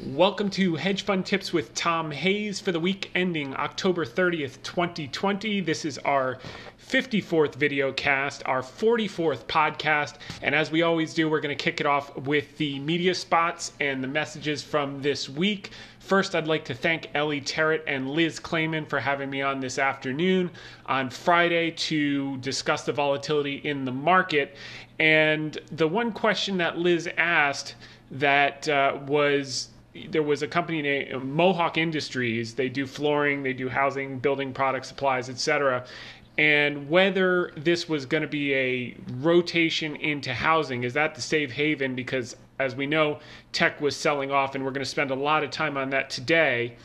Welcome to Hedge Fund Tips with Tom Hayes for the week ending October 30th, 2020. This is our 54th video cast, our 44th podcast. And as we always do, we're going to kick it off with the media spots and the messages from this week. First, I'd like to thank Ellie Terrett and Liz Claman for having me on this afternoon on Friday to discuss the volatility in the market. And the one question that Liz asked that uh, was there was a company named uh, Mohawk Industries. They do flooring, they do housing, building products, supplies, etc. And whether this was going to be a rotation into housing, is that the safe haven? Because as we know, tech was selling off, and we're going to spend a lot of time on that today.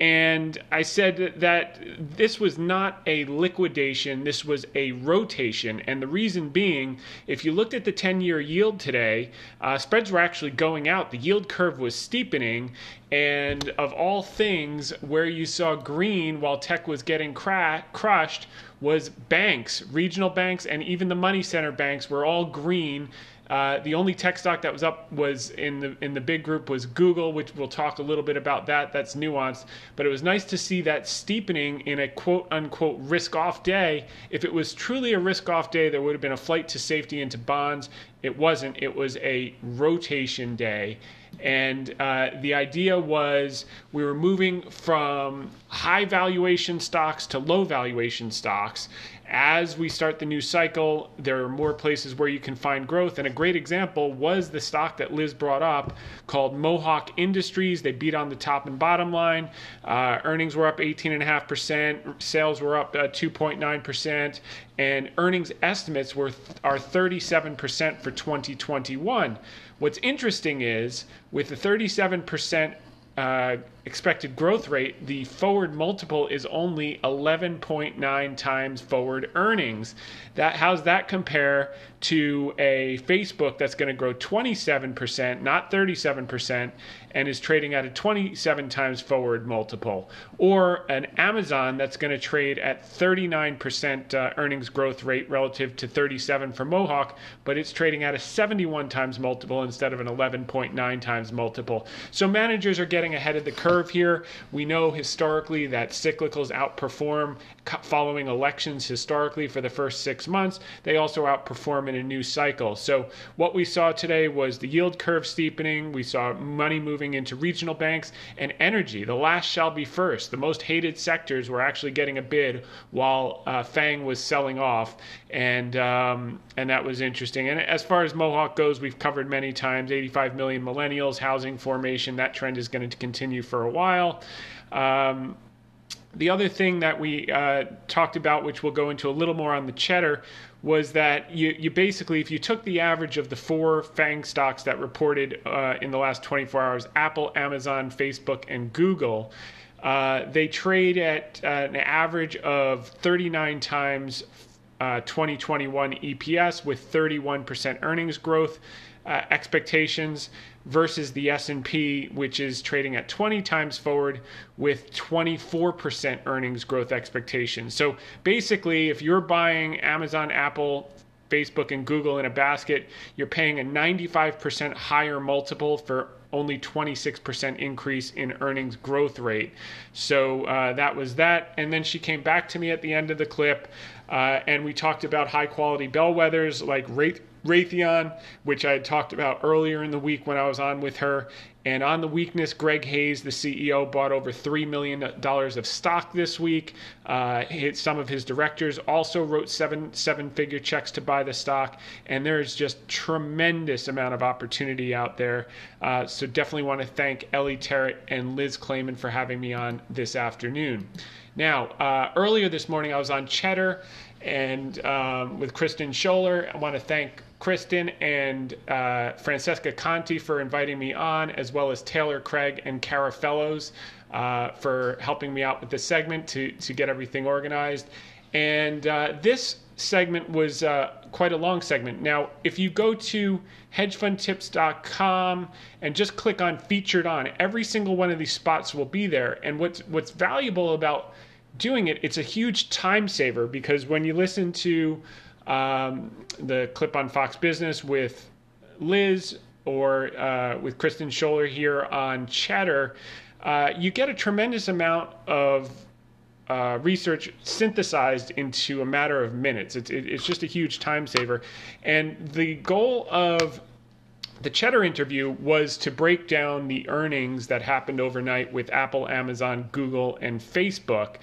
And I said that this was not a liquidation, this was a rotation. And the reason being, if you looked at the 10 year yield today, uh, spreads were actually going out. The yield curve was steepening. And of all things, where you saw green while tech was getting cra- crushed was banks, regional banks, and even the money center banks were all green uh, the only tech stock that was up was in the in the big group was Google, which we'll talk a little bit about that. That's nuanced, but it was nice to see that steepening in a quote unquote risk off day. If it was truly a risk off day, there would have been a flight to safety into bonds. It wasn't. It was a rotation day. And uh, the idea was we were moving from high valuation stocks to low valuation stocks as we start the new cycle, there are more places where you can find growth. And a great example was the stock that Liz brought up called Mohawk Industries. They beat on the top and bottom line. Uh, earnings were up 18.5%, sales were up uh, 2.9%, and earnings estimates were are 37% for 2021. What's interesting is with the 37% uh, expected growth rate, the forward multiple is only 11.9 times forward earnings. That how's that compare to a Facebook that's going to grow 27%, not 37%, and is trading at a 27 times forward multiple, or an Amazon that's going to trade at 39% uh, earnings growth rate relative to 37 for Mohawk, but it's trading at a 71 times multiple instead of an 11.9 times multiple. So managers are getting ahead of the curve curve here. We know historically that cyclicals outperform following elections historically for the first six months. They also outperform in a new cycle. So, what we saw today was the yield curve steepening. We saw money moving into regional banks and energy. The last shall be first. The most hated sectors were actually getting a bid while uh, Fang was selling off. And, um, and that was interesting. And as far as Mohawk goes, we've covered many times 85 million millennials, housing formation. That trend is going to continue for a while. Um, the other thing that we uh, talked about, which we'll go into a little more on the cheddar, was that you, you basically, if you took the average of the four FANG stocks that reported uh, in the last 24 hours Apple, Amazon, Facebook, and Google uh, they trade at uh, an average of 39 times uh, 2021 EPS with 31% earnings growth uh, expectations versus the S&P which is trading at 20 times forward with 24% earnings growth expectations. So basically if you're buying Amazon, Apple, Facebook and Google in a basket, you're paying a 95% higher multiple for only 26% increase in earnings growth rate. So uh, that was that. And then she came back to me at the end of the clip uh, and we talked about high quality bellwethers like Raytheon, which I had talked about earlier in the week when I was on with her. And on the weakness, Greg Hayes, the CEO, bought over $3 million of stock this week. Uh, some of his directors also wrote seven seven figure checks to buy the stock. And there's just tremendous amount of opportunity out there. Uh, so definitely want to thank Ellie Terrett and Liz Claman for having me on this afternoon. Now, uh, earlier this morning, I was on Cheddar and um, with Kristen Scholer. I want to thank Kristen and uh, Francesca Conti for inviting me on, as well as Taylor Craig and Cara Fellows uh, for helping me out with this segment to, to get everything organized. And uh, this segment was uh, quite a long segment. Now, if you go to hedgefundtips.com and just click on featured on, every single one of these spots will be there. And what's what's valuable about doing it, it's a huge time saver because when you listen to um, the clip on Fox Business with Liz or uh, with Kristen Scholer here on Cheddar, uh, you get a tremendous amount of uh, research synthesized into a matter of minutes. It's, it, it's just a huge time saver. And the goal of the Cheddar interview was to break down the earnings that happened overnight with Apple, Amazon, Google, and Facebook.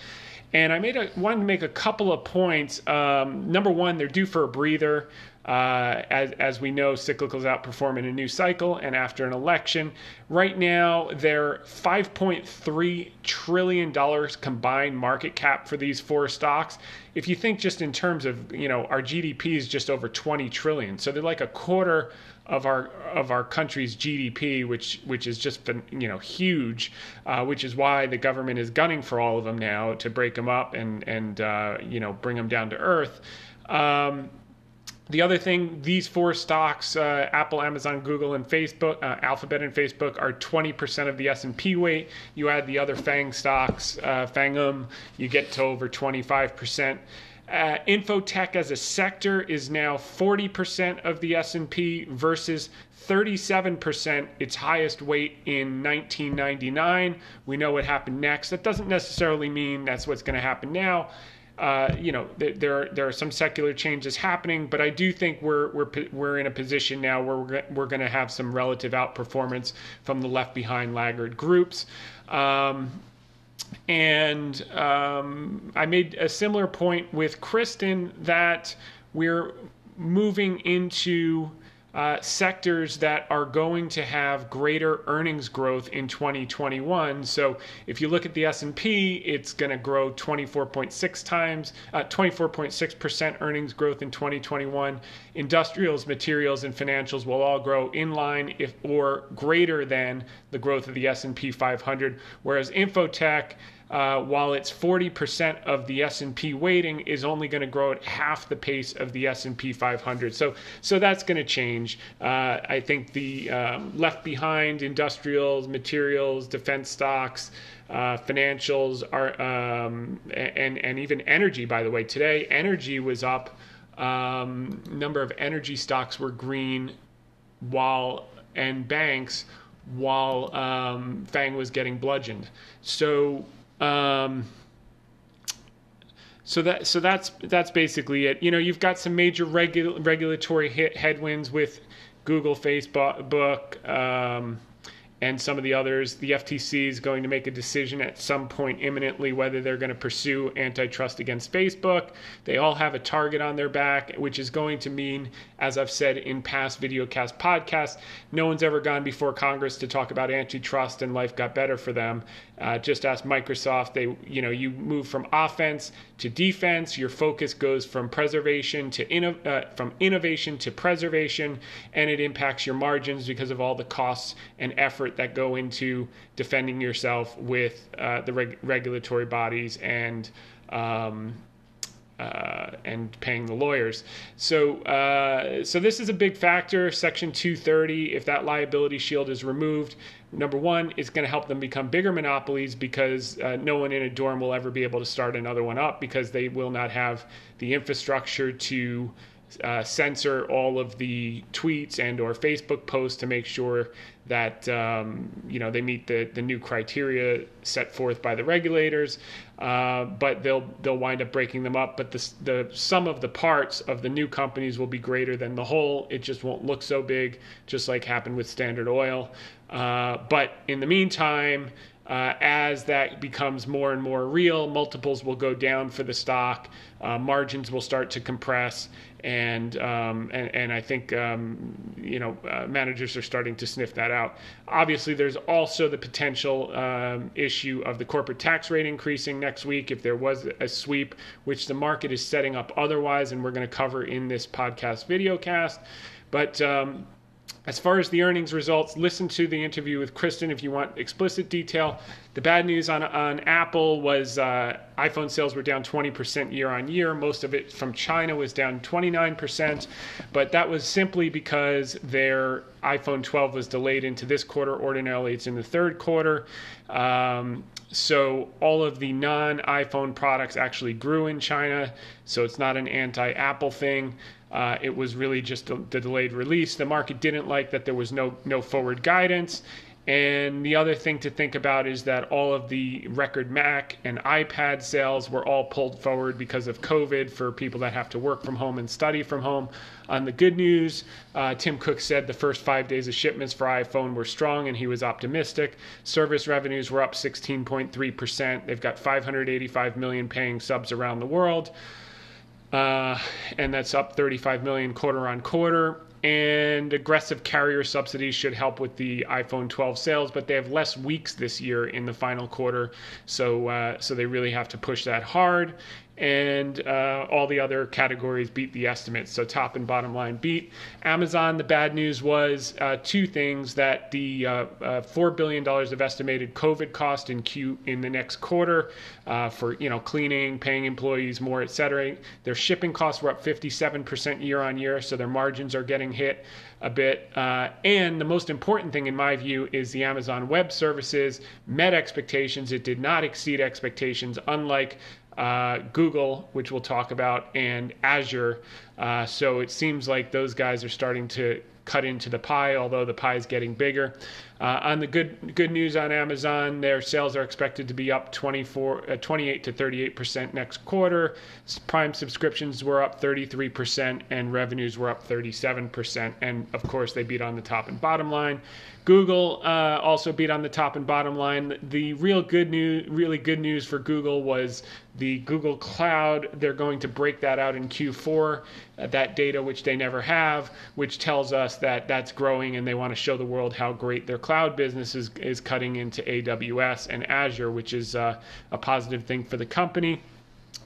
And I made a, wanted to make a couple of points. Um, number one, they're due for a breather. Uh, as, as we know, cyclicals outperform in a new cycle and after an election. Right now, they're $5.3 trillion combined market cap for these four stocks. If you think just in terms of, you know, our GDP is just over 20 trillion. So they're like a quarter of our of our country's GDP, which which is just been you know huge, uh, which is why the government is gunning for all of them now to break them up and and uh, you know bring them down to earth. Um, the other thing, these four stocks, uh, Apple, Amazon, Google, and Facebook, uh, Alphabet and Facebook, are 20% of the S&P weight. You add the other FANG stocks, uh, FANGum, you get to over 25%. Uh, infotech as a sector is now 40% of the S&P versus 37% its highest weight in 1999. We know what happened next. That doesn't necessarily mean that's what's going to happen now. Uh, you know, th- there are, there are some secular changes happening, but I do think we're we're we're in a position now where we're we're going to have some relative outperformance from the left behind laggard groups. Um, and um, I made a similar point with Kristen that we're moving into uh, sectors that are going to have greater earnings growth in 2021. So if you look at the S&P, it's going to grow 24.6 times, uh, 24.6% earnings growth in 2021. Industrials, materials, and financials will all grow in line if or greater than the growth of the S&P 500. Whereas infotech uh, while it's 40% of the S&P weighting is only going to grow at half the pace of the S&P 500. So so that's going to change. Uh, I think the um, left behind industrials, materials, defense stocks, uh, financials are um, and and even energy. By the way, today energy was up. Um, number of energy stocks were green, while and banks while um, Fang was getting bludgeoned. So um, so that so that's that's basically it. You know, you've got some major regu- regulatory hit headwinds with Google, Facebook, um, and some of the others. The FTC is going to make a decision at some point imminently whether they're going to pursue antitrust against Facebook. They all have a target on their back, which is going to mean, as I've said in past videocast podcasts, no one's ever gone before Congress to talk about antitrust and life got better for them. Uh, just ask Microsoft. They, you know, you move from offense to defense. Your focus goes from preservation to inno- uh, from innovation to preservation, and it impacts your margins because of all the costs and effort that go into defending yourself with uh, the reg- regulatory bodies and. Um, uh, and paying the lawyers. So, uh, so this is a big factor. Section 230, if that liability shield is removed, number one, it's going to help them become bigger monopolies because uh, no one in a dorm will ever be able to start another one up because they will not have the infrastructure to uh, censor all of the tweets and or Facebook posts to make sure that um, you know they meet the, the new criteria set forth by the regulators. Uh, but they'll they'll wind up breaking them up. But the the sum of the parts of the new companies will be greater than the whole. It just won't look so big, just like happened with Standard Oil. Uh, but in the meantime, uh, as that becomes more and more real, multiples will go down for the stock, uh, margins will start to compress, and um, and, and I think um, you know uh, managers are starting to sniff that out. Obviously, there's also the potential um, issue of the corporate tax rate increasing next week if there was a sweep, which the market is setting up otherwise, and we're going to cover in this podcast video cast. But um, as far as the earnings results, listen to the interview with Kristen if you want explicit detail. The bad news on, on Apple was uh, iPhone sales were down 20% year on year. Most of it from China was down 29%, but that was simply because their iPhone 12 was delayed into this quarter. Ordinarily, it's in the third quarter. Um, so all of the non iPhone products actually grew in China, so it's not an anti Apple thing. Uh, it was really just the, the delayed release. The market didn't like that there was no no forward guidance. And the other thing to think about is that all of the record Mac and iPad sales were all pulled forward because of COVID for people that have to work from home and study from home. On the good news, uh, Tim Cook said the first five days of shipments for iPhone were strong and he was optimistic. Service revenues were up 16.3%. They've got 585 million paying subs around the world. Uh, and that's up 35 million quarter on quarter and aggressive carrier subsidies should help with the iPhone 12 sales, but they have less weeks this year in the final quarter, so uh, so they really have to push that hard and uh, all the other categories beat the estimates. So top and bottom line beat. Amazon, the bad news was uh, two things: that the uh, uh four billion dollars of estimated COVID cost in Q in the next quarter uh, for you know cleaning, paying employees more, etc. Their shipping costs were up 57% year on year, so their margins are getting hit a bit. Uh, and the most important thing, in my view, is the Amazon Web Services met expectations. It did not exceed expectations, unlike uh, Google, which we'll talk about, and Azure. Uh, so it seems like those guys are starting to cut into the pie, although the pie is getting bigger. Uh, on the good good news on Amazon, their sales are expected to be up 24, uh, 28 to 38 percent next quarter. Prime subscriptions were up 33 percent, and revenues were up 37 percent. And of course, they beat on the top and bottom line. Google uh, also beat on the top and bottom line. The real good news, really good news for Google was the Google Cloud. They're going to break that out in Q4, uh, that data which they never have, which tells us that that's growing and they want to show the world how great their cloud business is, is cutting into AWS and Azure, which is uh, a positive thing for the company.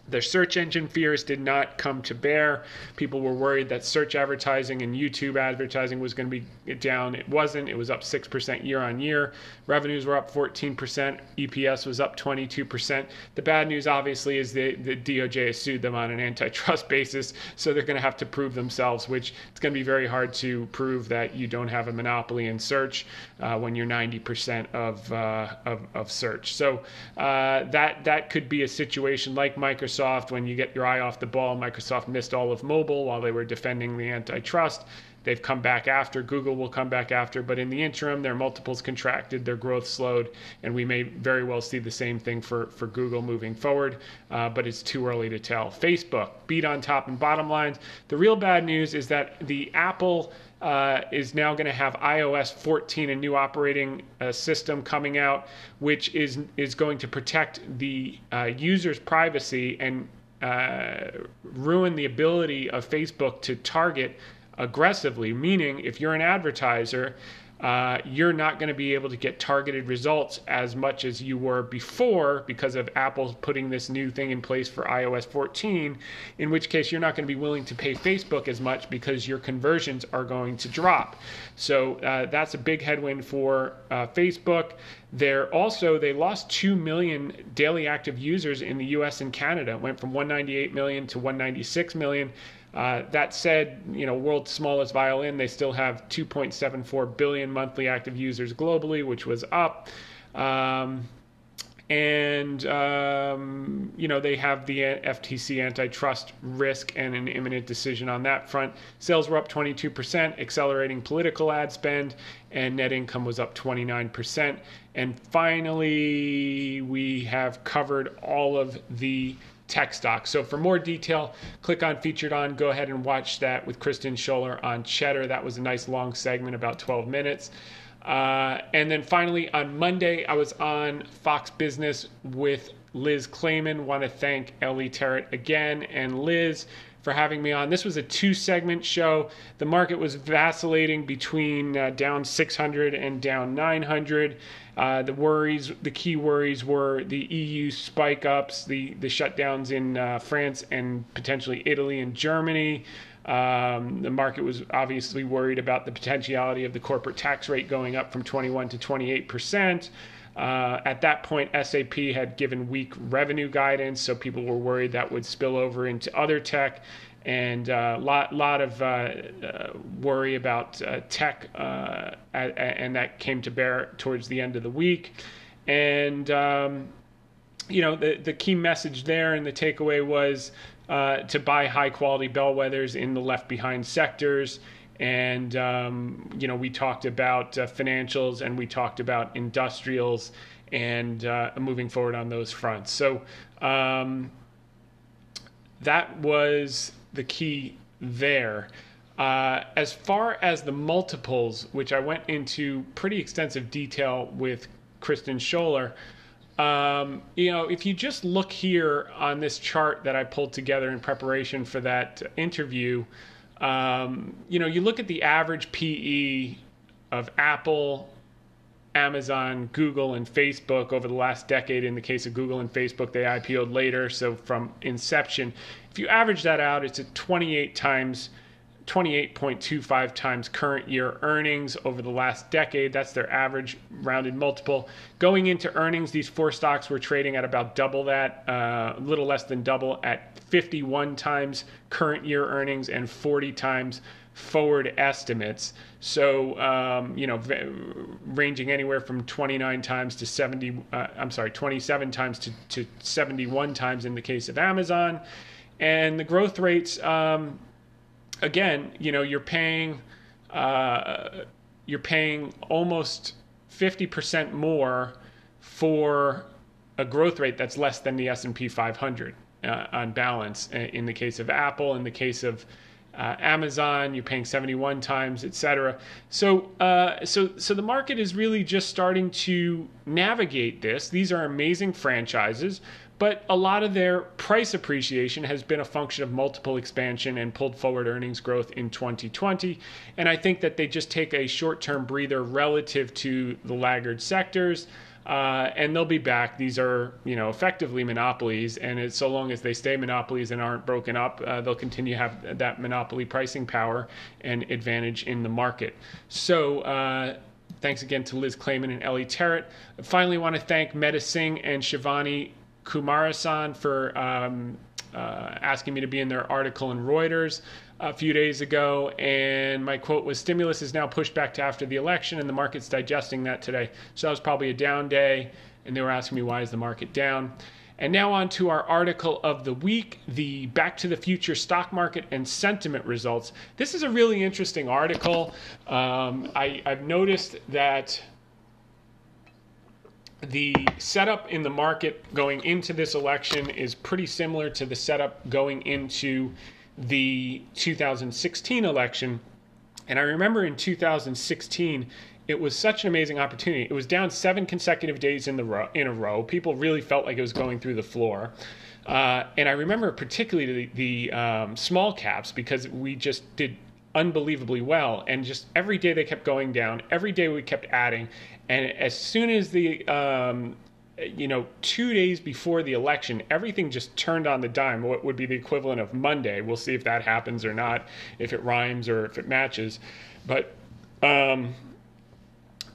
Their search engine fears did not come to bear. People were worried that search advertising and YouTube advertising was going to be down. It wasn't. It was up 6% year on year. Revenues were up 14%. EPS was up 22%. The bad news, obviously, is the, the DOJ has sued them on an antitrust basis, so they're going to have to prove themselves, which it's going to be very hard to prove that you don't have a monopoly in search uh, when you're 90% of, uh, of, of, search. So uh, that, that could be a situation like Microsoft Microsoft, when you get your eye off the ball, Microsoft missed all of mobile while they were defending the antitrust. They've come back after. Google will come back after. But in the interim, their multiples contracted, their growth slowed, and we may very well see the same thing for, for Google moving forward. Uh, but it's too early to tell. Facebook beat on top and bottom lines. The real bad news is that the Apple uh, is now going to have iOS 14, a new operating uh, system coming out, which is is going to protect the uh, user's privacy and uh, ruin the ability of Facebook to target aggressively, meaning if you're an advertiser, uh, you're not going to be able to get targeted results as much as you were before because of Apple putting this new thing in place for iOS 14, in which case you're not going to be willing to pay Facebook as much because your conversions are going to drop. So uh, that's a big headwind for uh, Facebook. They're also they lost 2 million daily active users in the US and Canada. It went from 198 million to 196 million. Uh, that said, you know, world's smallest violin, they still have 2.74 billion monthly active users globally, which was up. Um, and um, you know they have the FTC antitrust risk and an imminent decision on that front. Sales were up 22%, accelerating political ad spend, and net income was up 29%. And finally, we have covered all of the tech stocks. So for more detail, click on Featured On. Go ahead and watch that with Kristen Scholer on Cheddar. That was a nice long segment, about 12 minutes. Uh, and then finally, on Monday, I was on Fox Business with Liz Claman. Want to thank Ellie Terrett again and Liz for having me on. This was a two segment show. The market was vacillating between uh, down 600 and down 900. Uh, the worries, the key worries were the EU spike ups, the, the shutdowns in uh, France and potentially Italy and Germany. Um, the market was obviously worried about the potentiality of the corporate tax rate going up from 21 to 28 percent. Uh, at that point, SAP had given weak revenue guidance, so people were worried that would spill over into other tech and a uh, lot lot of uh, uh, worry about uh, tech, uh, and that came to bear towards the end of the week. And um, you know the the key message there and the takeaway was uh, to buy high quality bellwethers in the left behind sectors. And, um, you know, we talked about uh, financials and we talked about industrials and uh, moving forward on those fronts. So um, that was the key there. Uh, as far as the multiples, which I went into pretty extensive detail with Kristen Scholer, um, you know, if you just look here on this chart that I pulled together in preparation for that interview, um, you know, you look at the average PE of Apple, Amazon, Google, and Facebook over the last decade. In the case of Google and Facebook, they IPO'd later, so from inception. If you average that out, it's at 28 times 28.25 times current year earnings over the last decade. That's their average rounded multiple. Going into earnings, these four stocks were trading at about double that, uh, a little less than double at 51 times current year earnings and 40 times forward estimates. So, um, you know, ranging anywhere from 29 times to 70, uh, I'm sorry, 27 times to, to 71 times in the case of Amazon. And the growth rates, um, again, you know, you're paying uh, you're paying almost 50% more for a growth rate that's less than the S&P 500 uh, on balance. In the case of Apple, in the case of uh, Amazon, you're paying 71 times, et cetera. So, uh, so, so the market is really just starting to navigate this. These are amazing franchises, but a lot of their price appreciation has been a function of multiple expansion and pulled forward earnings growth in 2020. And I think that they just take a short term breather relative to the laggard sectors. Uh, and they'll be back. These are, you know, effectively monopolies, and so long as they stay monopolies and aren't broken up, uh, they'll continue to have that monopoly pricing power and advantage in the market. So. Uh, thanks again to Liz Claman and Ellie Terrett. Finally, want to thank Medha Singh and Shivani Kumaresan for um, uh, asking me to be in their article in Reuters a few days ago. And my quote was Stimulus is now pushed back to after the election, and the market's digesting that today. So that was probably a down day. And they were asking me, why is the market down? And now on to our article of the week, the Back to the Future stock market and sentiment results. This is a really interesting article. Um, I, I've noticed that the setup in the market going into this election is pretty similar to the setup going into the 2016 election. And I remember in 2016, it was such an amazing opportunity. It was down seven consecutive days in the in a row. People really felt like it was going through the floor. Uh, and I remember particularly the, the um, small caps because we just did unbelievably well. And just every day they kept going down. Every day we kept adding. And as soon as the, um, you know, two days before the election, everything just turned on the dime. What would be the equivalent of Monday? We'll see if that happens or not, if it rhymes or if it matches. But um,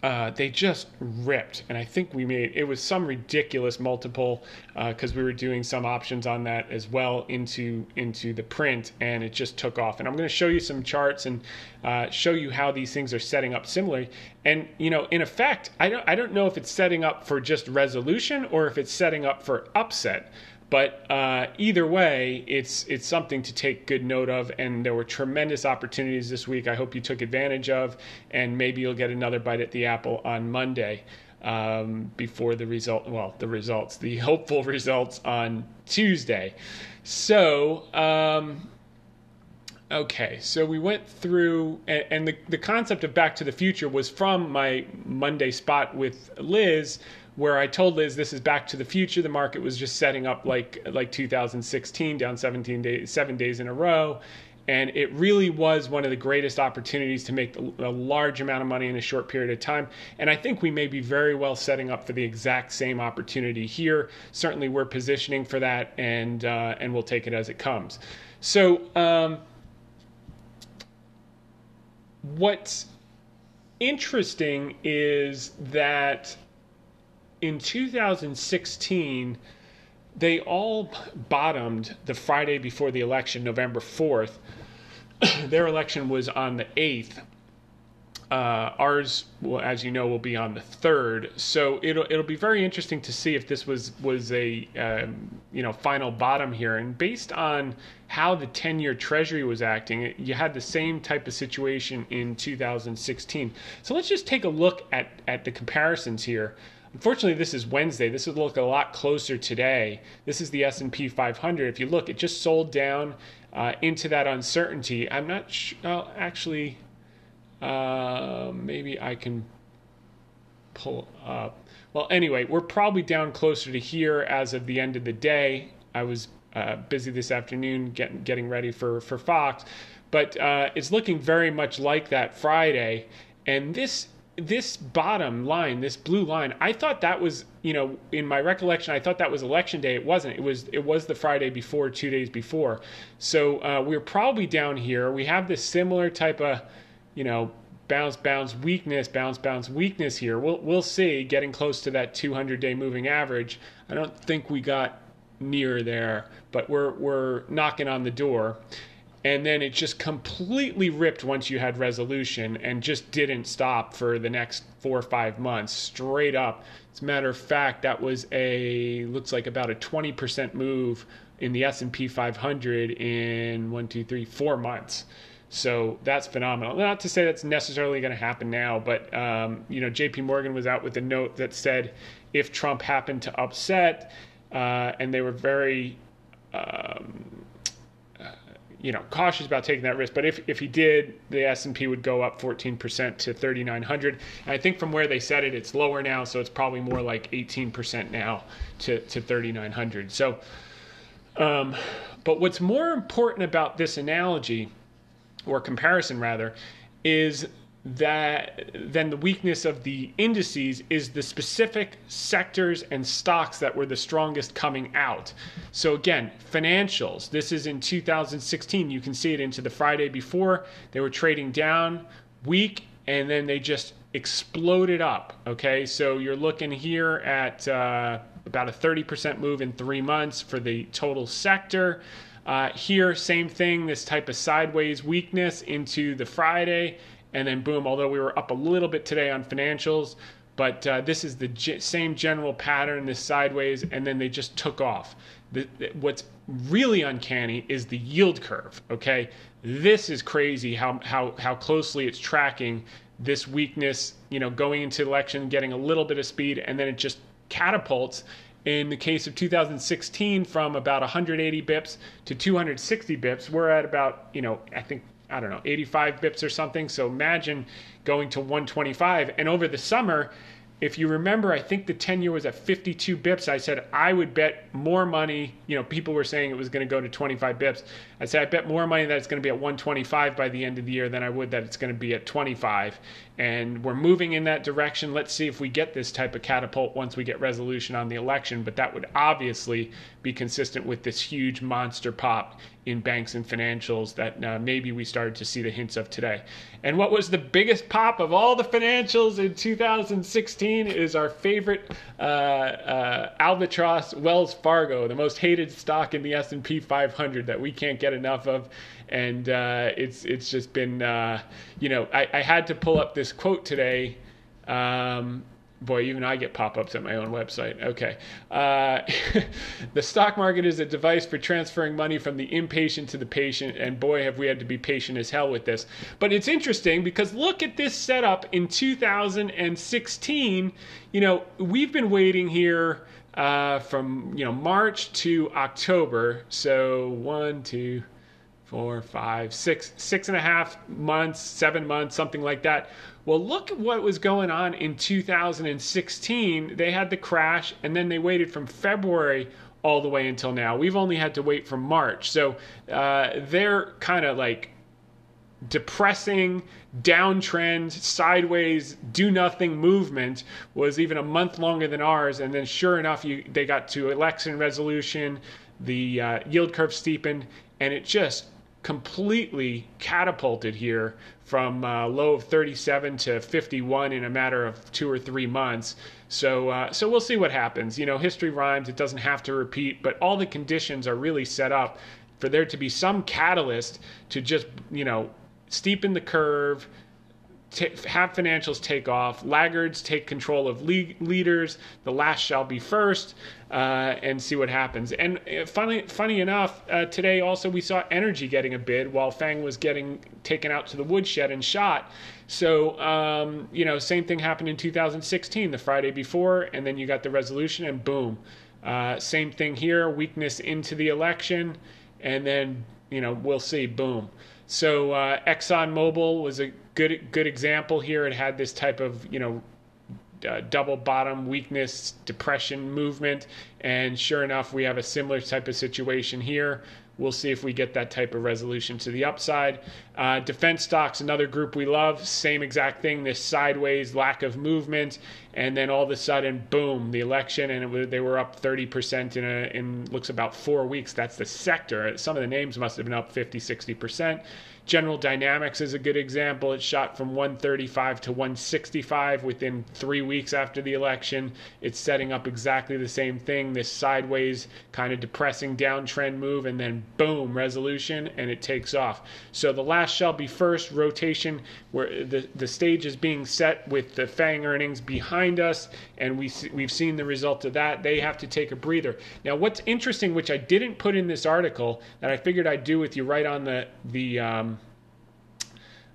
uh, they just ripped. And I think we made it was some ridiculous multiple because uh, we were doing some options on that as well into into the print, and it just took off. And I'm going to show you some charts and uh, show you how these things are setting up similarly. And you know, in effect, I don't I don't know if it's setting up for just resolution or if it's setting up for upset. But uh, either way, it's it's something to take good note of. And there were tremendous opportunities this week. I hope you took advantage of, and maybe you'll get another bite at the apple on Monday um, before the result. Well, the results, the hopeful results on Tuesday. So. Um, Okay, so we went through, and, and, the, the concept of Back to the Future was from my Monday spot with Liz, where I told Liz this is Back to the Future. The market was just setting up like like 2016, down 17 days, seven days in a row, and it really was one of the greatest opportunities to make a large amount of money in a short period of time. And I think we may be very well setting up for the exact same opportunity here. Certainly, we're positioning for that, and uh, and we'll take it as it comes. So. Um, what's interesting is that in 2016, they all bottomed the Friday before the election, November 4th. Their election was on the 8th. Uh, ours, as you know, will be on the third. So it'll it'll be very interesting to see if this was was a um, you know final bottom here. And based on how the ten-year Treasury was acting, you had the same type of situation in 2016. So let's just take a look at at the comparisons here. Unfortunately, this is Wednesday. This would look a lot closer today. This is the S&P 500. If you look, it just sold down uh, into that uncertainty. I'm not sure. Well, actually, uh, maybe I can pull up. Well, anyway, we're probably down closer to here as of the end of the day. I was uh, busy this afternoon getting getting ready for for Fox, but uh, it's looking very much like that Friday. And this this bottom line, this blue line, I thought that was, you know, in my recollection, I thought that was election day. It wasn't. It was it was the Friday before, two days before. So uh, we're probably down here. We have this similar type of you know, bounce, bounce, weakness, bounce, bounce, weakness here. We'll we'll see. Getting close to that 200-day moving average. I don't think we got near there, but we're we're knocking on the door. And then it just completely ripped once you had resolution and just didn't stop for the next four or five months, straight up. As a matter of fact, that was a looks like about a 20% move in the S&P 500 in one, two, three, four months. So that's phenomenal. Not to say that's necessarily going to happen now, but um, you know, J.P. Morgan was out with a note that said if Trump happened to upset, uh, and they were very, um, you know, cautious about taking that risk. But if if he did, the S and P would go up 14% to 3,900. And I think from where they said it, it's lower now, so it's probably more like 18% now to to 3,900. So, um, but what's more important about this analogy or comparison rather, is that then the weakness of the indices is the specific sectors and stocks that were the strongest coming out. So again, financials. This is in 2016. You can see it into the Friday before. They were trading down weak and then they just exploded up. Okay, so you're looking here at uh, about a 30% move in three months for the total sector. Uh, here, same thing, this type of sideways weakness into the Friday, and then boom, although we were up a little bit today on financials, but uh, this is the g- same general pattern, this sideways, and then they just took off. The, the, what's really uncanny is the yield curve, okay? This is crazy how, how, how closely it's tracking this weakness, you know, going into election, getting a little bit of speed, and then it just catapults in the case of 2016, from about 180 bips to 260 bips, we're at about, you know, I think, I don't know, 85 bips or something. So imagine going to 125. And over the summer, if you remember, I think the 10 year was at 52 bips. I said I would bet more money. You know, people were saying it was going to go to 25 bips. I said I bet more money that it's going to be at 125 by the end of the year than I would that it's going to be at 25. And we're moving in that direction. Let's see if we get this type of catapult once we get resolution on the election. But that would obviously be consistent with this huge monster pop in banks and financials that uh, maybe we started to see the hints of today. And what was the biggest pop of all the financials in 2016 is our favorite uh, uh, albatross, Wells Fargo, the most hated stock in the S&P 500 that we can't get enough of. And uh, it's it's just been, uh, you know, I, I, had to pull up this quote today. Um, Boy, even I get pop ups at my own website. Okay. Uh, the stock market is a device for transferring money from the impatient to the patient, and boy, have we had to be patient as hell with this. But it's interesting because look at this setup in 2016. You know, we've been waiting here uh, from, you know, March to October. So one, two, four, five, six, six and a half months, seven months, something like that well, look at what was going on in 2016. They had the crash, and then they waited from February all the way until now. We've only had to wait from March. So uh, they're kind of like depressing downtrend sideways do nothing movement was even a month longer than ours and then sure enough you they got to election resolution the uh, yield curve steepened and it just completely catapulted here from uh, low of 37 to 51 in a matter of two or three months. So, uh, so we'll see what happens. You know, history rhymes; it doesn't have to repeat, but all the conditions are really set up for there to be some catalyst to just, you know, steepen the curve, t- have financials take off, laggards take control of le- leaders, the last shall be first, uh, and see what happens. And uh, funny, funny enough, uh, today also we saw energy getting a bid while Fang was getting taken out to the woodshed and shot. So, um, you know, same thing happened in 2016, the Friday before, and then you got the resolution, and boom. Uh, same thing here, weakness into the election, and then, you know, we'll see, boom. So uh, ExxonMobil was a good good example here. It had this type of you know uh, double bottom weakness depression movement, and sure enough, we have a similar type of situation here. We'll see if we get that type of resolution to the upside. Uh, defense stocks, another group we love, same exact thing. This sideways lack of movement, and then all of a sudden, boom, the election, and was, they were up 30% in a in looks about four weeks. That's the sector. Some of the names must have been up 50, 60%. General Dynamics is a good example. It shot from 135 to 165 within three weeks after the election. It's setting up exactly the same thing this sideways, kind of depressing downtrend move, and then boom, resolution, and it takes off. So the last shall be first rotation, where the, the stage is being set with the FANG earnings behind us, and we, we've seen the result of that. They have to take a breather. Now, what's interesting, which I didn't put in this article, that I figured I'd do with you right on the, the, um,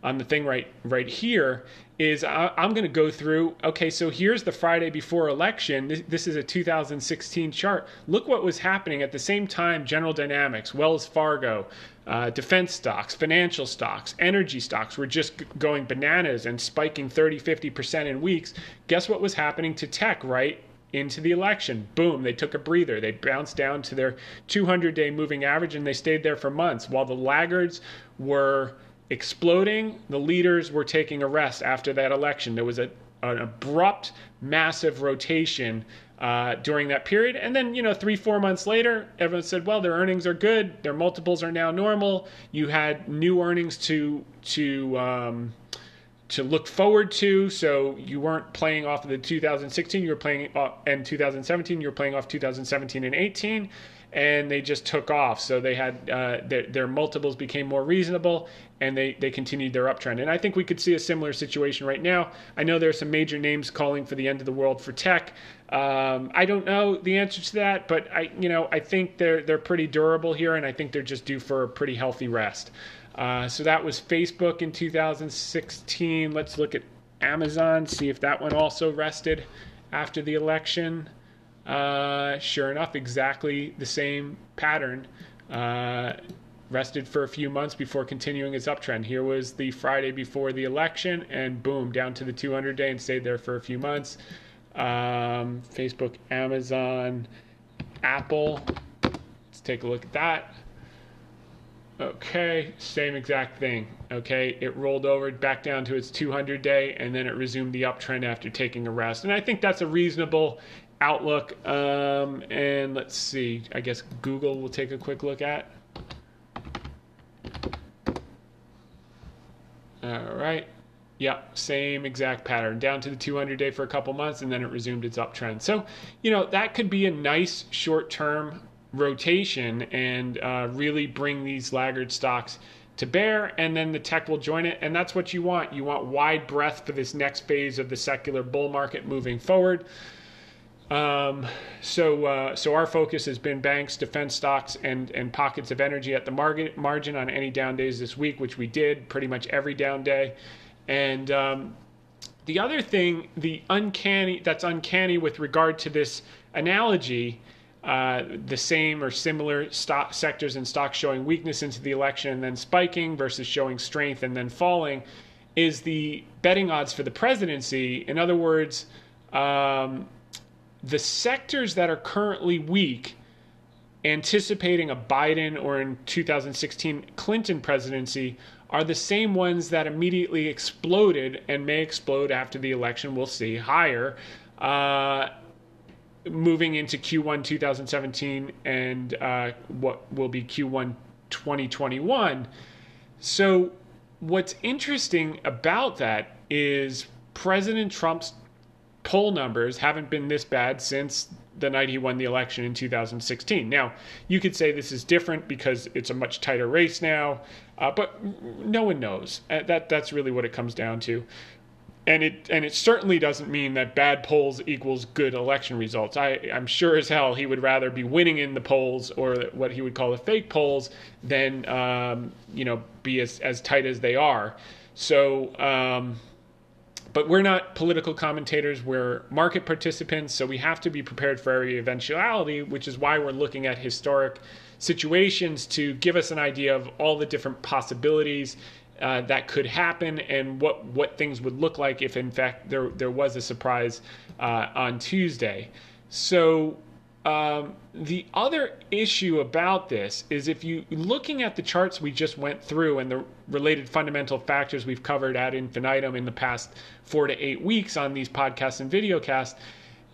on the thing right right here is I, am going to go through. Okay, so here's the Friday before election. This, this, is a 2016 chart. Look what was happening at the same time. General Dynamics, Wells Fargo, uh, defense stocks, financial stocks, energy stocks were just g- going bananas and spiking 30, 50 percent in weeks. Guess what was happening to tech right into the election. Boom, they took a breather. They bounced down to their 200 day moving average and they stayed there for months while the laggards were exploding. The leaders were taking a rest after that election. There was a, an abrupt, massive rotation uh, during that period. And then, you know, three, four months later, everyone said, well, their earnings are good. Their multiples are now normal. You had new earnings to, to, um, to look forward to. So you weren't playing off of the 2016, you were playing off, and 2017, you were playing off 2017 and 18 and they just took off. So they had uh, their, their, multiples became more reasonable, and they they continued their uptrend. And I think we could see a similar situation right now. I know there are some major names calling for the end of the world for tech. Um, I don't know the answer to that, but I you know I think they're they're pretty durable here, and I think they're just due for a pretty healthy rest. Uh, so that was Facebook in 2016. Let's look at Amazon, see if that one also rested after the election. Uh, sure enough, exactly the same pattern. Uh, rested for a few months before continuing its uptrend. Here was the Friday before the election, and boom, down to the 200 day and stayed there for a few months. Um, Facebook, Amazon, Apple. Let's take a look at that. Okay, same exact thing. Okay, it rolled over back down to its 200 day and then it resumed the uptrend after taking a rest. And I think that's a reasonable outlook. Um, and let's see, I guess Google will take a quick look at. All right. Yeah, same exact pattern. Down to the 200 day for a couple months and then it resumed its uptrend. So, you know, that could be a nice short term rotation and uh, really bring these laggard stocks to bear, and then the tech will join it. And that's what you want. You want wide breadth for this next phase of the secular bull market moving forward. Um, so, uh, so our focus has been banks, defense stocks, and and pockets of energy at the margin margin on any down days this week, which we did pretty much every down day. And um, the other thing, the uncanny that's uncanny with regard to this analogy, uh, the same or similar stock sectors and stocks showing weakness into the election and then spiking versus showing strength and then falling, is the betting odds for the presidency. In other words. Um, the sectors that are currently weak, anticipating a Biden or in 2016 Clinton presidency, are the same ones that immediately exploded and may explode after the election. We'll see higher. Uh, moving into Q1 2017 and uh, what will be Q1 2021. So, what's interesting about that is President Trump's poll numbers haven't been this bad since the night he won the election in 2016. Now, you could say this is different because it's a much tighter race now, uh, but no one knows. Uh, that that's really what it comes down to. And it and it certainly doesn't mean that bad polls equals good election results. I I'm sure as hell he would rather be winning in the polls or what he would call the fake polls than um, you know be as as tight as they are. So. Um, but we're not political commentators, we're market participants, so we have to be prepared for every eventuality, which is why we're looking at historic situations to give us an idea of all the different possibilities uh, that could happen and what, what things would look like if, in fact, there, there was a surprise uh, on Tuesday. So, um, the other issue about this is if you looking at the charts we just went through and the related fundamental factors we've covered ad infinitum in the past four to eight weeks on these podcasts and videocasts,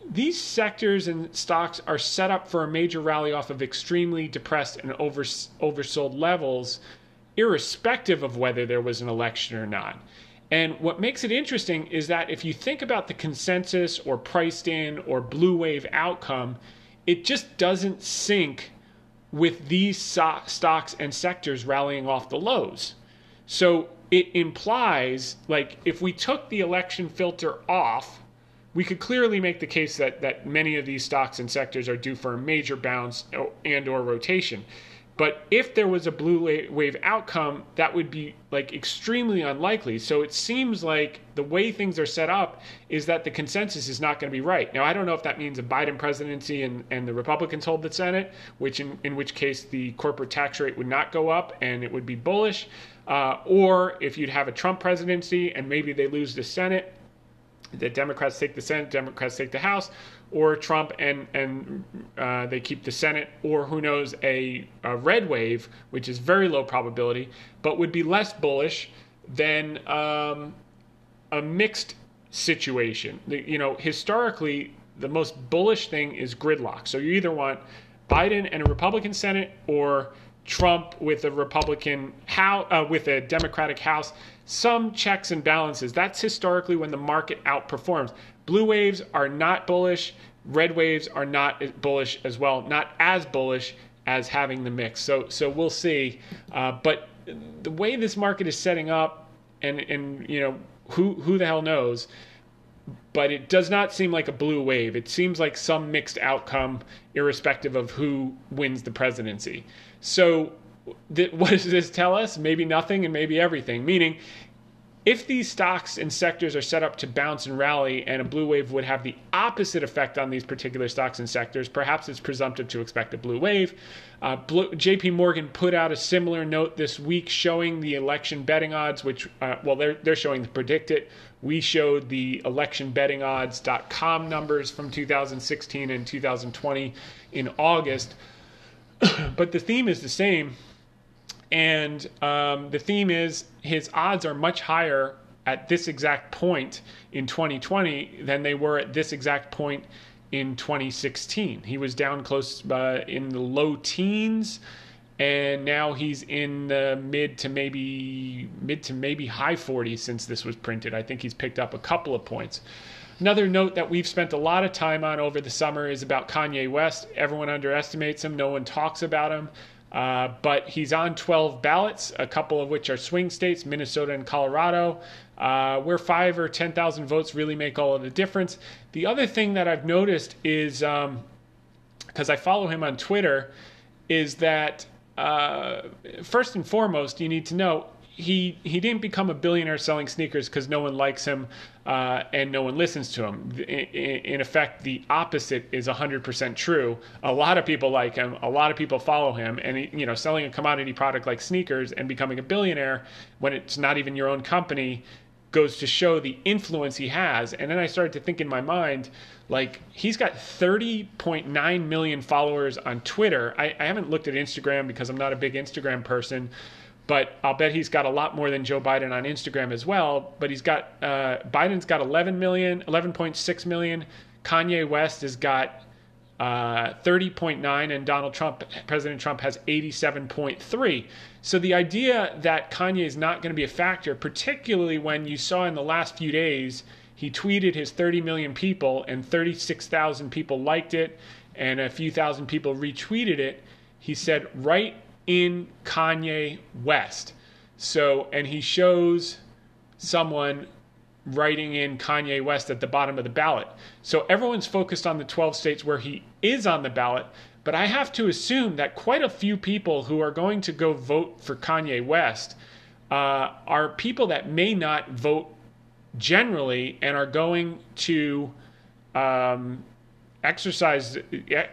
these sectors and stocks are set up for a major rally off of extremely depressed and over, oversold levels, irrespective of whether there was an election or not. And what makes it interesting is that if you think about the consensus or priced in or blue wave outcome, it just doesn't sync with these so- stocks and sectors rallying off the lows. So it implies, like, if we took the election filter off, we could clearly make the case that, that many of these stocks and sectors are due for a major bounce oh, and or rotation. But if there was a blue wave outcome, that would be like extremely unlikely. So it seems like the way things are set up is that the consensus is not going to be right. Now, I don't know if that means a Biden presidency and, and the Republicans hold the Senate, which in, in which case the corporate tax rate would not go up and it would be bullish, uh, or if you'd have a Trump presidency and maybe they lose the Senate the Democrats take the Senate, Democrats take the House, or Trump and and uh, they keep the Senate, or who knows, a, a, red wave, which is very low probability, but would be less bullish than um, a mixed situation. You know, historically, the most bullish thing is gridlock. So you either want Biden and a Republican Senate, or Trump with a Republican House, uh, with a Democratic House, some checks and balances. That's historically when the market outperforms. Blue waves are not bullish. Red waves are not bullish as well, not as bullish as having the mix. So, so we'll see. Uh, but the way this market is setting up, and and you know who who the hell knows, but it does not seem like a blue wave. It seems like some mixed outcome, irrespective of who wins the presidency. So, th- what does this tell us? Maybe nothing and maybe everything. Meaning, if these stocks and sectors are set up to bounce and rally, and a blue wave would have the opposite effect on these particular stocks and sectors, perhaps it's presumptive to expect a blue wave. Uh, blue, JP Morgan put out a similar note this week showing the election betting odds, which, uh, well, they're, they're showing the PredictIt. We showed the electionbettingodds.com numbers from 2016 and 2020 in August. but the theme is the same and um, the theme is his odds are much higher at this exact point in 2020 than they were at this exact point in 2016. He was down close uh, in the low teens, and now he's in the mid to maybe mid to maybe high 40s since this was printed. I think he's picked up a couple of points. Another note that we've spent a lot of time on over the summer is about Kanye West. Everyone underestimates him. No one talks about him. Uh, but he's on 12 ballots, a couple of which are swing states, Minnesota and Colorado, uh, where five or 10,000 votes really make all of the difference. The other thing that I've noticed is because um, I follow him on Twitter, is that uh, first and foremost, you need to know he he didn't become a billionaire selling sneakers because no one likes him uh, and no one listens to him. In, in, effect, the opposite is 100% true. A lot of people like him, a lot of people follow him, and he, you know, selling a commodity product like sneakers and becoming a billionaire when it's not even your own company goes to show the influence he has. And then I started to think in my mind, like he's got 30.9 million followers on Twitter. I, I haven't looked at Instagram because I'm not a big Instagram person but I'll bet he's got a lot more than Joe Biden on Instagram as well. But he's got uh, Biden's got 11 million, 11.6 million. Kanye West has got uh, 30.9, and Donald Trump, President Trump, has 87.3. So the idea that Kanye is not going to be a factor, particularly when you saw in the last few days He tweeted his 30 million people, and 36,000 people liked it, and a few thousand people retweeted it. He said, "Write in Kanye West." So, and he shows someone writing in Kanye West at the bottom of the ballot. So everyone's focused on the 12 states where he is on the ballot, but I have to assume that quite a few people who are going to go vote for Kanye West uh, are people that may not vote generally and are going to um, exercise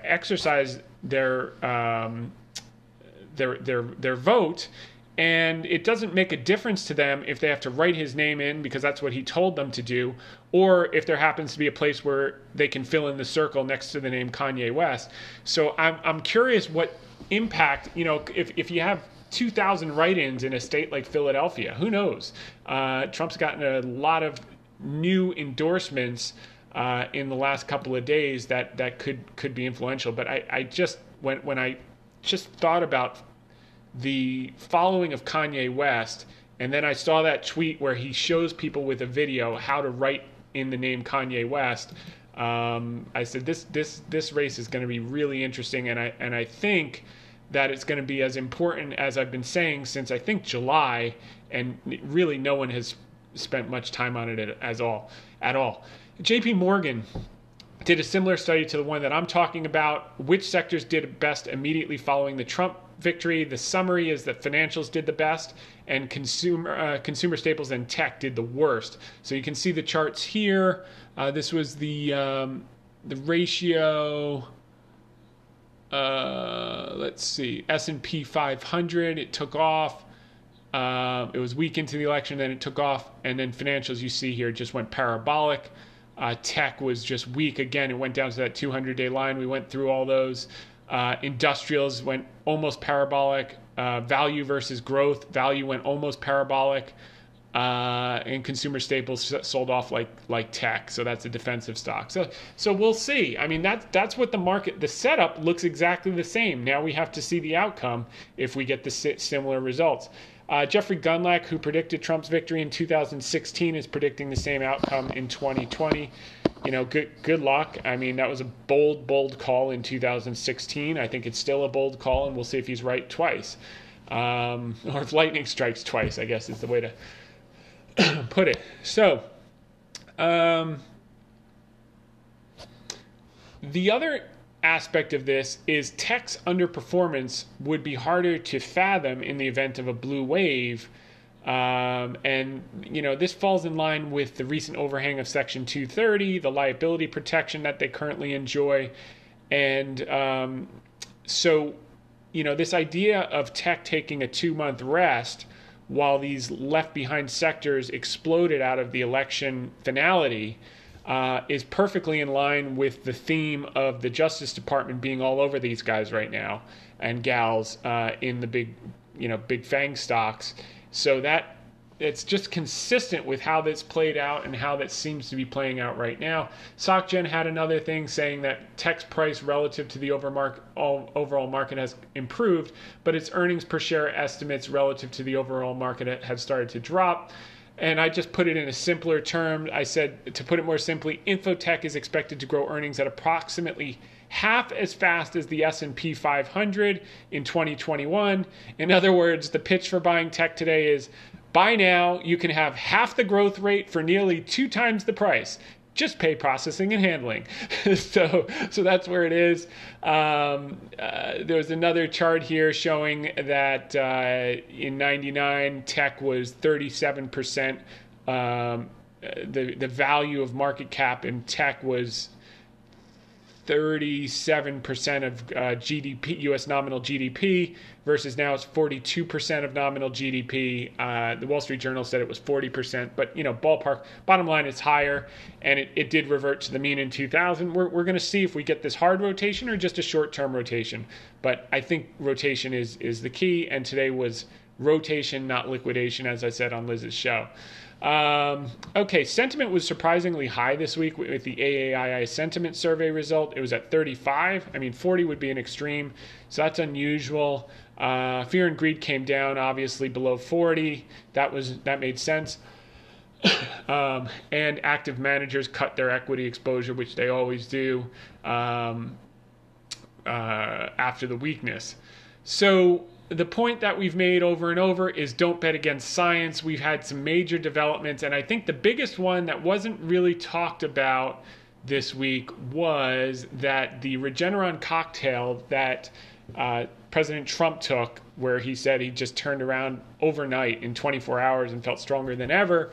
exercise their um, their their their vote and it doesn't make a difference to them if they have to write his name in because that's what he told them to do, or if there happens to be a place where they can fill in the circle next to the name Kanye West. So I'm, I'm curious what impact, you know, if, if you have 2,000 write ins in a state like Philadelphia, who knows? Uh, Trump's gotten a lot of new endorsements. Uh, in the last couple of days, that that could could be influential. But I, I just when when I just thought about the following of Kanye West, and then I saw that tweet where he shows people with a video how to write in the name Kanye West. Um, I said this this this race is going to be really interesting, and I and I think that it's going to be as important as I've been saying since I think July, and really no one has spent much time on it at, as all at all. J.P. Morgan did a similar study to the one that I'm talking about. Which sectors did best immediately following the Trump victory. The summary is that financials did the best, and consumer uh, consumer staples and tech did the worst. So you can see the charts here. Uh, this was the um, the ratio. Uh, let's see, S and P 500. It took off. Uh, it was weak into the election, then it took off, and then financials you see here just went parabolic. Uh, tech was just weak again. It went down to that 200 day line. We went through all those. Uh, industrials went almost parabolic. Uh, value versus growth, value went almost parabolic. Uh, and consumer staples sold off like like tech, so that's a defensive stock. So so we'll see. I mean that's that's what the market the setup looks exactly the same. Now we have to see the outcome if we get the similar results. Uh, Jeffrey Gundlach, who predicted Trump's victory in 2016, is predicting the same outcome in 2020 you know, good good luck. I mean, that was a bold, bold call in 2016. I think it's still a bold call, and we'll see if he's right twice, um, or if lightning strikes twice. I guess is the way to put it. So, um, the other aspect of this is tech's underperformance would be harder to fathom in the event of a blue wave um, and, you know, this falls in line with the recent overhang of Section 230, the liability protection that they currently enjoy. And um, so, you know, this idea of tech taking a two month rest while these left behind sectors exploded out of the election finality. Uh, is perfectly in line with the theme of the Justice Department being all over these guys right now and gals uh, in the big, you know, big FAANG stocks. So that it's just consistent with how that's played out and how that seems to be playing out right now. SocGen had another thing saying that tech's price relative to the overmark all overall market has improved, but its earnings per share estimates relative to the overall market have started to drop. And I just put it in a simpler term. I said, to put it more simply, Infotech is expected to grow earnings at approximately half as fast as the S&P 500 in 2021. In other words, the pitch for buying tech today is buy now, you can have half the growth rate for nearly two times the price. Just pay processing and handling. so, so that's where it is. Um, uh, there's another chart here showing that uh, in '99, tech was 37 percent. Um, the the value of market cap in tech was 37% of uh, GDP, U.S. nominal GDP, versus now it's 42% of nominal GDP. Uh, the Wall Street Journal said it was 40%, but you know, ballpark. Bottom line, it's higher, and it, it did revert to the mean in 2000. We're, we're going to see if we get this hard rotation or just a short-term rotation. But I think rotation is is the key, and today was rotation, not liquidation, as I said on Liz's show. Um, okay, sentiment was surprisingly high this week with the AAII sentiment survey result. It was at 35. I mean, 40 would be an extreme, so that's unusual. Uh, fear and greed came down, obviously below 40. That was that made sense. um, and active managers cut their equity exposure, which they always do um, uh, after the weakness. So the point that we've made over and over is don't bet against science. We've had some major developments, and I think the biggest one that wasn't really talked about this week was that the Regeneron cocktail that uh, President Trump took, where he said he just turned around overnight in 24 hours and felt stronger than ever.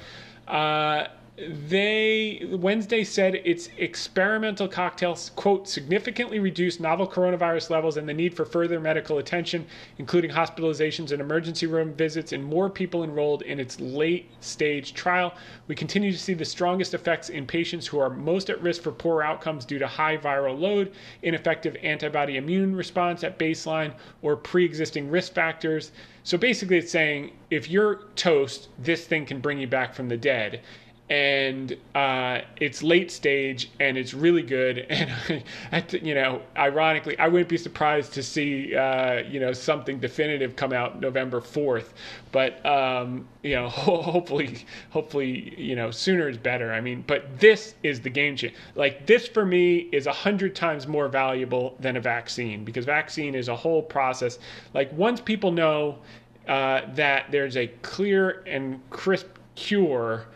Uh, they Wednesday said its experimental cocktails quote significantly reduced novel coronavirus levels and the need for further medical attention, including hospitalizations and emergency room visits, and more people enrolled in its late stage trial. We continue to see the strongest effects in patients who are most at risk for poor outcomes due to high viral load, ineffective antibody immune response at baseline, or pre-existing risk factors. So basically, it's saying if you're toast, this thing can bring you back from the dead and uh, it's late stage and it's really good. And you know, ironically, I wouldn't be surprised to see uh, you know something definitive come out November fourth. But um, you know, hopefully, hopefully, you know, sooner is better. I mean, but this is the game changer. Like this for me is a hundred times more valuable than a vaccine because vaccine is a whole process. Like once people know uh, that there's a clear and crisp cure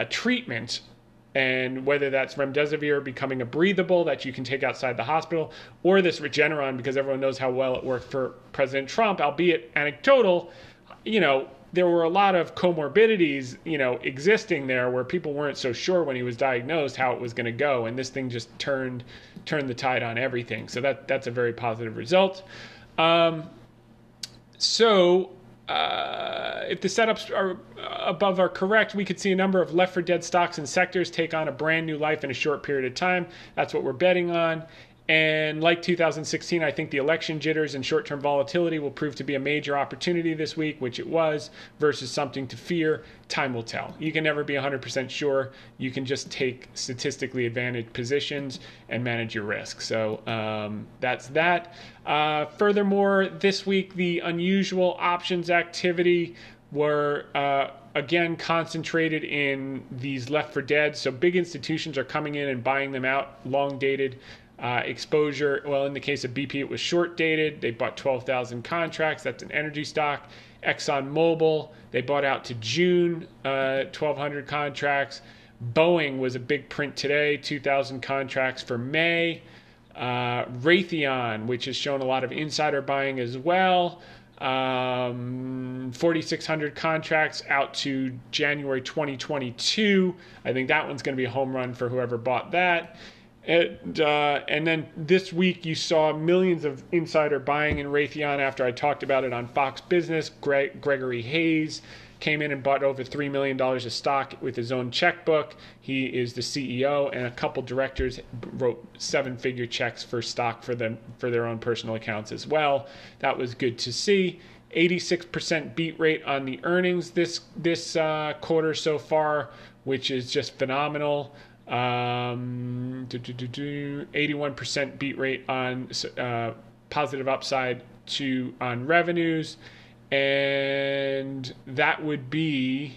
a treatment and whether that's remdesivir becoming a breathable that you can take outside the hospital or this regeneron because everyone knows how well it worked for president trump albeit anecdotal you know there were a lot of comorbidities you know existing there where people weren't so sure when he was diagnosed how it was going to go and this thing just turned turned the tide on everything. So that that's a very positive result. Um, so uh, if the setups are above are correct, we could see a number of left for dead stocks and sectors take on a brand new life in a short period of time. That's what we're betting on. And like 2016, I think the election jitters and short term volatility will prove to be a major opportunity this week, which it was, versus something to fear. Time will tell. You can never be 100% sure. You can just take statistically advantaged positions and manage your risk. So um, that's that. Uh, furthermore, this week, the unusual options activity were. Uh, again concentrated in these left for dead. So big institutions are coming in and buying them out, long dated uh, exposure, well, in the case of BP, it was short dated. They bought 12,000 contracts. That's an energy stock. ExxonMobil, they bought out to June, uh, 1,200 contracts. Boeing was a big print today, 2,000 contracts for May. Uh, Raytheon, which has shown a lot of insider buying as well. Um, 4,600 contracts out to January 2022. I think that one's going to be a home run for whoever bought that. And, uh, and then this week you saw millions of insider buying in Raytheon after I talked about it on Fox Business. Greg, Gregory Hayes came in and bought over $3 million of stock with his own checkbook. He is the CEO, and a couple directors wrote seven figure checks for stock for them for their own personal accounts as well. That was good to see. 86% beat rate on the earnings this this uh, quarter so far, which is just phenomenal. Um, 81% beat rate on uh, positive upside to on revenues, and that would be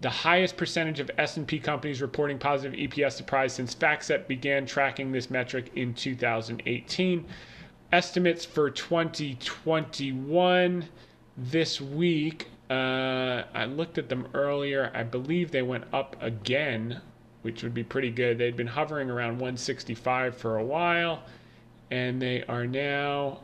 the highest percentage of S&P companies reporting positive EPS surprise since FactSet began tracking this metric in 2018. Estimates for 2021 this week. Uh, I looked at them earlier. I believe they went up again which would be pretty good. They'd been hovering around 165 for a while, and they are now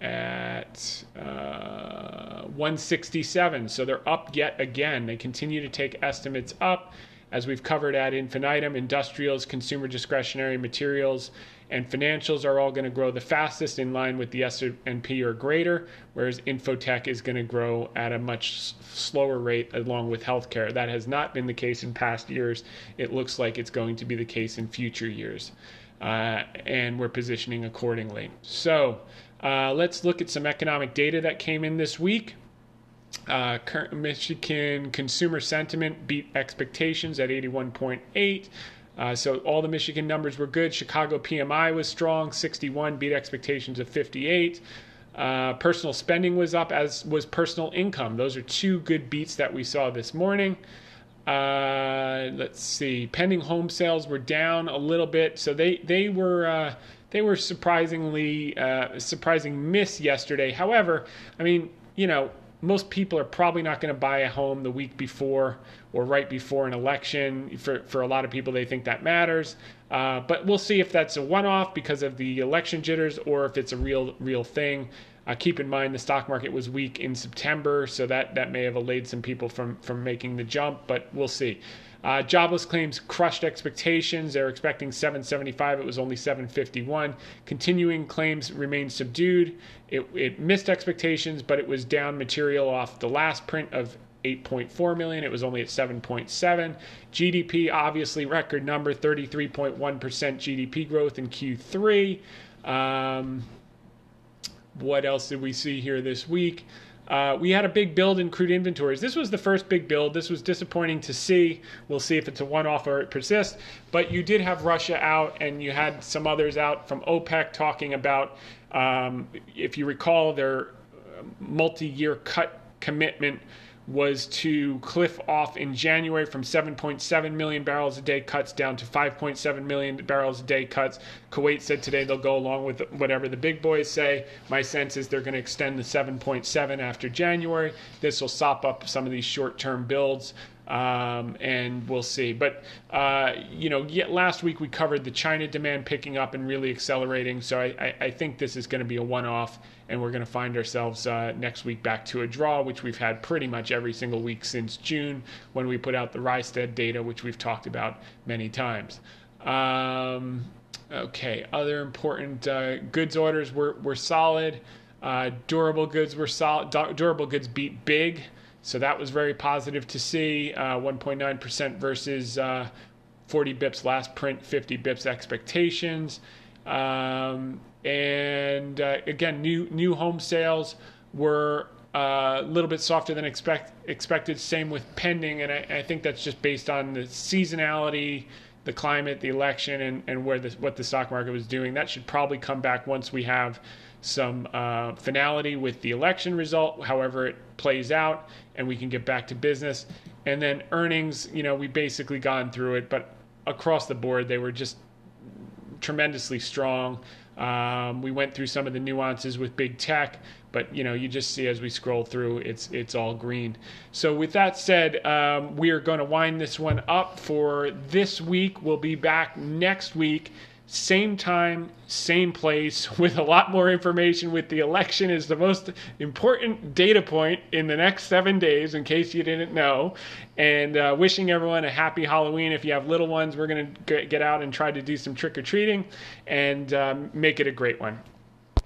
at uh, 167. So they're up yet again. They continue to take estimates up. As we've covered ad infinitum, industrials, consumer discretionary materials, and financials are all going to grow the fastest in line with the S&P or greater, whereas infotech is going to grow at a much slower rate along with healthcare. That has not been the case in past years. It looks like it's going to be the case in future years. Uh, and we're positioning accordingly. So uh, let's look at some economic data that came in this week. Uh, Michigan consumer sentiment beat expectations at 81.8. Uh, so all the Michigan numbers were good. Chicago PMI was strong, 61, beat expectations of 58. Uh, personal spending was up, as was personal income. Those are two good beats that we saw this morning. Uh, let's see. Pending home sales were down a little bit, so they they were uh, they were surprisingly uh, surprising miss yesterday. However, I mean, you know, most people are probably not going to buy a home the week before or right before an election. For for a lot of people, they think that matters. Uh, but we'll see if that's a one-off because of the election jitters or if it's a real real thing. Uh, keep in mind the stock market was weak in September, so that, that may have allayed some people from, from making the jump, but we'll see. Uh, jobless claims crushed expectations. They're expecting 775. It was only 751. Continuing claims remain subdued. It, it missed expectations, but it was down material off the last print of 8.4 million. It was only at 7.7. GDP, obviously, record number 33.1% GDP growth in Q3. Um, what else did we see here this week? Uh, we had a big build in crude inventories. This was the first big build. This was disappointing to see. We'll see if it's a one off or it persists. But you did have Russia out, and you had some others out from OPEC talking about, um, if you recall, their multi year cut commitment was to cliff off in January from 7.7 million barrels a day cuts down to 5.7 million barrels a day cuts. Kuwait said today they'll go along with whatever the big boys say. My sense is they're going to extend the 7.7 after January. This will sop up some of these short term builds. Um, and we'll see. But uh, you know, last week we covered the China demand picking up and really accelerating. So I, I, I think this is going to be a one-off, and we're going to find ourselves uh, next week back to a draw, which we've had pretty much every single week since June when we put out the Rystad data, which we've talked about many times. Um, okay, other important uh, goods orders were were solid. Uh, durable goods were solid. Durable goods beat big. So that was very positive to see. Uh, 1.9% versus uh, 40 bips last print, 50 bips expectations. Um, and uh, again, new new home sales were uh, a little bit softer than expect, expected. Same with pending, and I, I, think that's just based on the seasonality, the climate, the election, and, and where the, what the stock market was doing. That should probably come back once we have some uh, finality with the election result, however it plays out, and we can get back to business. And then earnings, you know, we basically gone through it, but across the board, they were just tremendously strong. Um, we went through some of the nuances with big tech, but you know, you just see as we scroll through, it's it's all green. So with that said, um, we are going to wind this one up for this week. We'll be back next week same time, same place, with a lot more information. With the election is the most important data point in the next seven days, in case you didn't know. And uh, wishing everyone a happy Halloween. If you have little ones, we're going to get out and try to do some trick or treating and um, make it a great one.